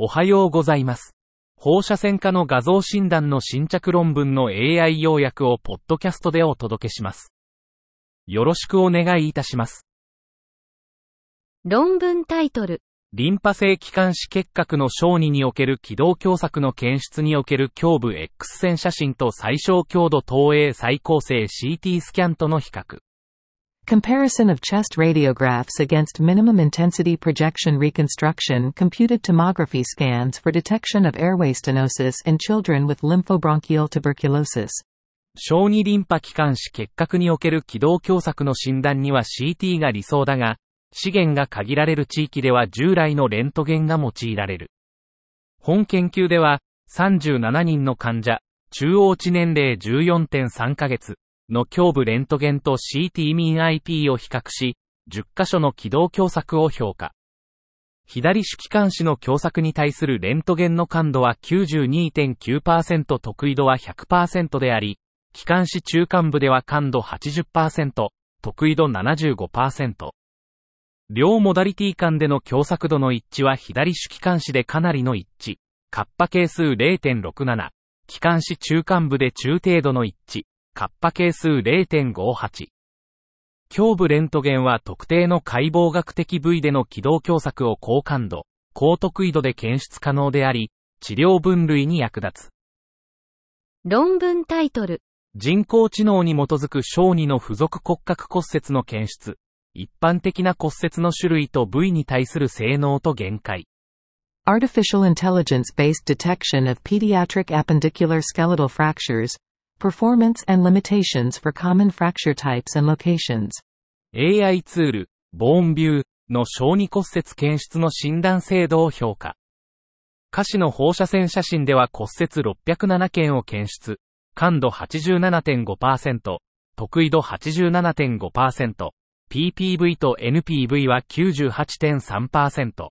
おはようございます。放射線科の画像診断の新着論文の AI 要約をポッドキャストでお届けします。よろしくお願いいたします。論文タイトル、リンパ性気管支結核の小児における気道狭窄の検出における胸部 X 線写真と最小強度投影再構成 CT スキャンとの比較。Comparison of chest radiographs against minimum intensity projection reconstruction computed tomography scans for detection of airway stenosis in children with lymphobronchial tuberculosis. 小児リンパ気管支結核における気道狭窄の診断には CT が理想だが、資源が限られる地域では従来のレントゲンが用いられる。本研究では、37人の患者、中央値年齢14.3ヶ月の胸部レントゲンと CT ミン IP を比較し、10箇所の気道狭窄を評価。左主気管支の狭窄に対するレントゲンの感度は92.9%得意度は100%であり、気管支中間部では感度80%、得意度75%。両モダリティ間での狭窄度の一致は左主気管支でかなりの一致。カッパ係数0.67。気管支中間部で中程度の一致。カッパ係数0.58。胸部レントゲンは特定の解剖学的部位での気道狭窄を高感度、高得意度で検出可能であり、治療分類に役立つ。論文タイトル、人工知能に基づく小児の付属骨格骨折の検出。一般的な骨折の種類と部位に対する性能と限界。Artificial intelligence-based detection of pediatric appendicular skeletal fractures. Performance and limitations for common fracture types and locations. AI ツール、ボーンビューの小児骨折検出の診断精度を評価。下肢の放射線写真では骨折607件を検出。感度87.5%、得意度87.5%、PPV と NPV は98.3%。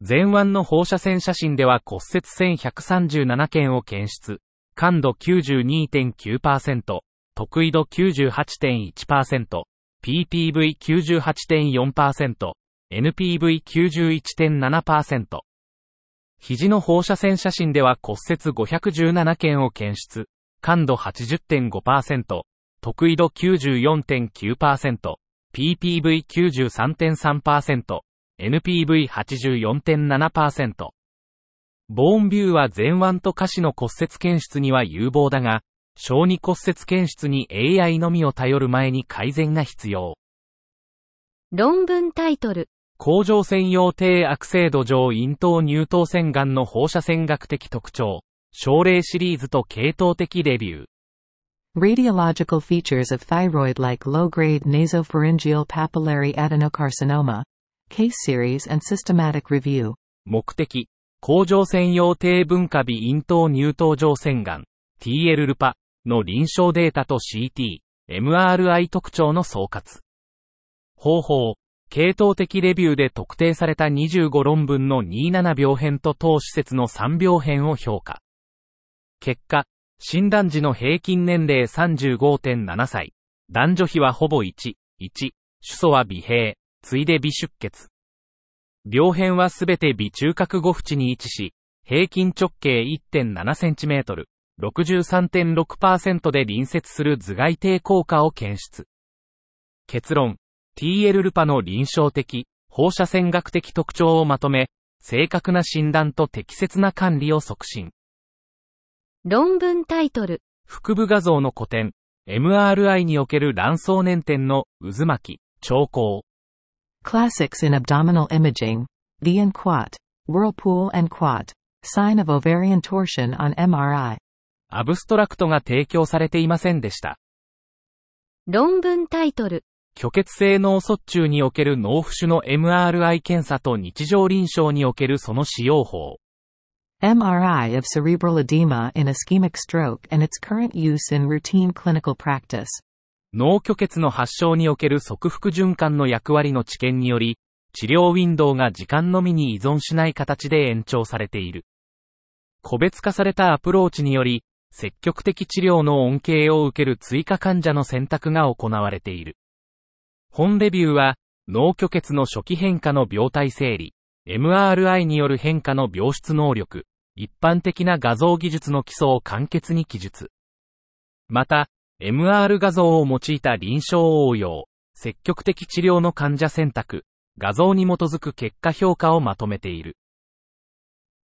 前腕の放射線写真では骨折1137件を検出。感度92.9%、得意度98.1%、PPV98.4%、NPV91.7%。肘の放射線写真では骨折517件を検出。感度80.5%、得意度94.9%、PPV93.3%、NPV84.7%。ボーンビューは前腕と下肢の骨折検出には有望だが、小児骨折検出に AI のみを頼る前に改善が必要。論文タイトル、甲状腺用低悪性度上咽頭乳頭腺癌の放射線学的特徴、症例シリーズと系統的レビュー。Radiological features of thyroid-like low-grade nasopharyngeal papillary adenocarcinoma. Case series and systematic review. 目的、甲状腺用低分化微咽頭乳頭上腺癌、TL ルパの臨床データと CT、MRI 特徴の総括。方法、系統的レビューで特定された25論文の27病変と当施設の3病変を評価。結果、診断時の平均年齢35.7歳。男女比はほぼ1、1。主訴は微閉、ついで微出血。病変はすべて微中核5縁に位置し、平均直径 1.7cm、63.6%で隣接する頭蓋底効果を検出。結論、TL ルパの臨床的、放射線学的特徴をまとめ、正確な診断と適切な管理を促進。論文タイトル、腹部画像の古典、MRI における卵巣粘点の渦巻き、兆候。Classics in abdominal imaging. The and Quat. Whirlpool and Quat. Sign of ovarian torsion on MRI. アブストラクトが提供されていませんでした。論文タイトル、虚血性脳卒中における脳浮腫の MRI 検査と日常臨床におけるその使用法。MRI of cerebral edema in ischemic stroke and its current use in routine clinical practice. 脳虚血の発症における側腹循環の役割の知見により、治療ウィンドウが時間のみに依存しない形で延長されている。個別化されたアプローチにより、積極的治療の恩恵を受ける追加患者の選択が行われている。本レビューは、脳虚血の初期変化の病態整理、MRI による変化の病出能力、一般的な画像技術の基礎を簡潔に記述。また、MR 画像を用いた臨床応用、積極的治療の患者選択、画像に基づく結果評価をまとめている。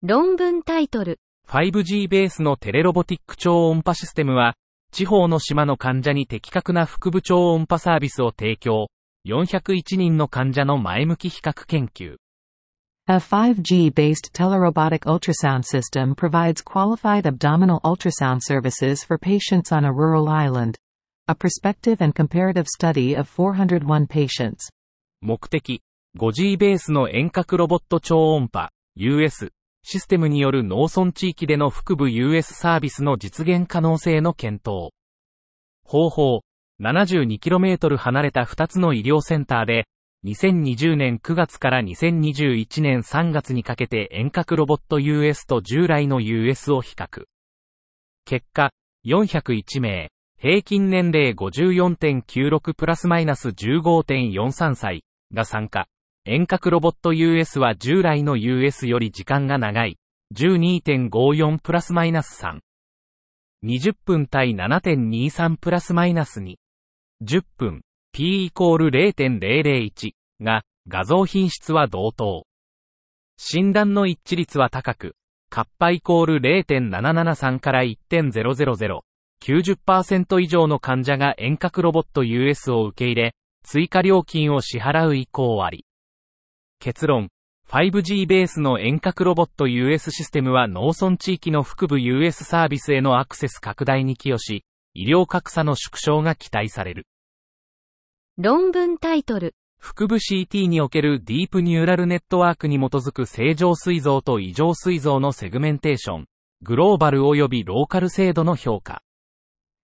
論文タイトル。5G ベースのテレロボティック超音波システムは、地方の島の患者に的確な腹部超音波サービスを提供。401人の患者の前向き比較研究。A 5G-based telerobotic ultrasound system provides qualified abdominal ultrasound services for patients on a rural island. A prospective and comparative study of 401 patients. 目的、5G ベースの遠隔ロボット超音波、US、システムによる農村地域での腹部 US サービスの実現可能性の検討。方法、72km 離れた2つの医療センターで、2020年9月から2021年3月にかけて遠隔ロボット US と従来の US を比較。結果、401名、平均年齢54.96プラスマイナス15.43歳が参加。遠隔ロボット US は従来の US より時間が長い。12.54プラスマイナス3。20分対7.23プラスマイナス2。10分、P イコール0.001が、画像品質は同等。診断の一致率は高く、カッパイコール0.773から1.000。90%以上の患者が遠隔ロボット US を受け入れ、追加料金を支払う意向あり。結論、5G ベースの遠隔ロボット US システムは農村地域の腹部 US サービスへのアクセス拡大に寄与し、医療格差の縮小が期待される。論文タイトル。腹部 CT におけるディープニューラルネットワークに基づく正常膵臓と異常膵臓のセグメンテーション、グローバル及びローカル精度の評価。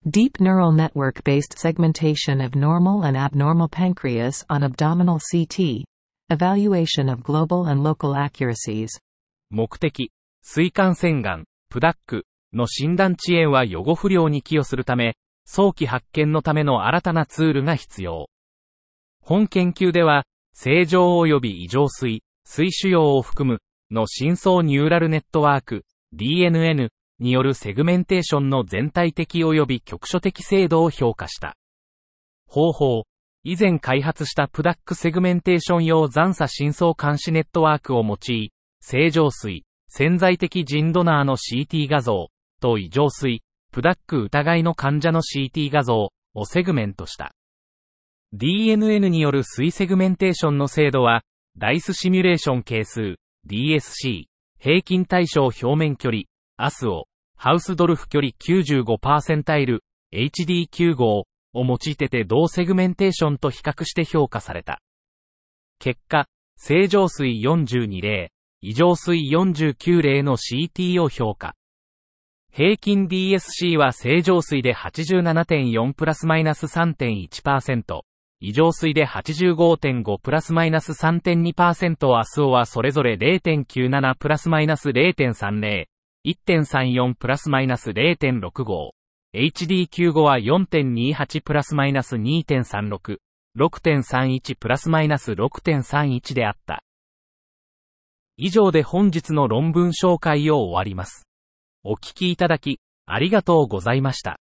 Deep neural network based segmentation of normal and abnormal pancreas on abdominal CT. Evaluation of global and local accuracies. 目的、膵管腺がん、プダックの診断遅延は予後不良に寄与するため、早期発見のための新たなツールが必要。本研究では、正常及び異常膵、膵腫瘍を含む、の深層ニューラルネットワーク、DNN によるセグメンテーションの全体的及び局所的精度を評価した。方法、以前開発した PDAC セグメンテーション用残差深層監視ネットワークを用い、正常膵、潜在的腎ドナーの CT 画像と異常膵、PDAC 疑いの患者の CT 画像をセグメントした。DNN による膵セグメンテーションの精度は、ダイスシミュレーション係数、DSC、平均対象表面距離、アスオ、ハウスドルフ距離95パーセンタイル、HD95 を用いて手動セグメンテーションと比較して評価された。結果、正常膵42例、異常水49例の CT を評価。平均 DSC は正常水で87.4プラスマイナス3.1%、異常水で85.5プラスマイナス3.2%アスオはそれぞれ0.97プラスマイナス0.30、1.34プラスマイナス0.65、HD95 は4.28プラスマイナス2.36、6.31プラスマイナス6.31であった。以上で本日の論文紹介を終わります。お聞きいただき、ありがとうございました。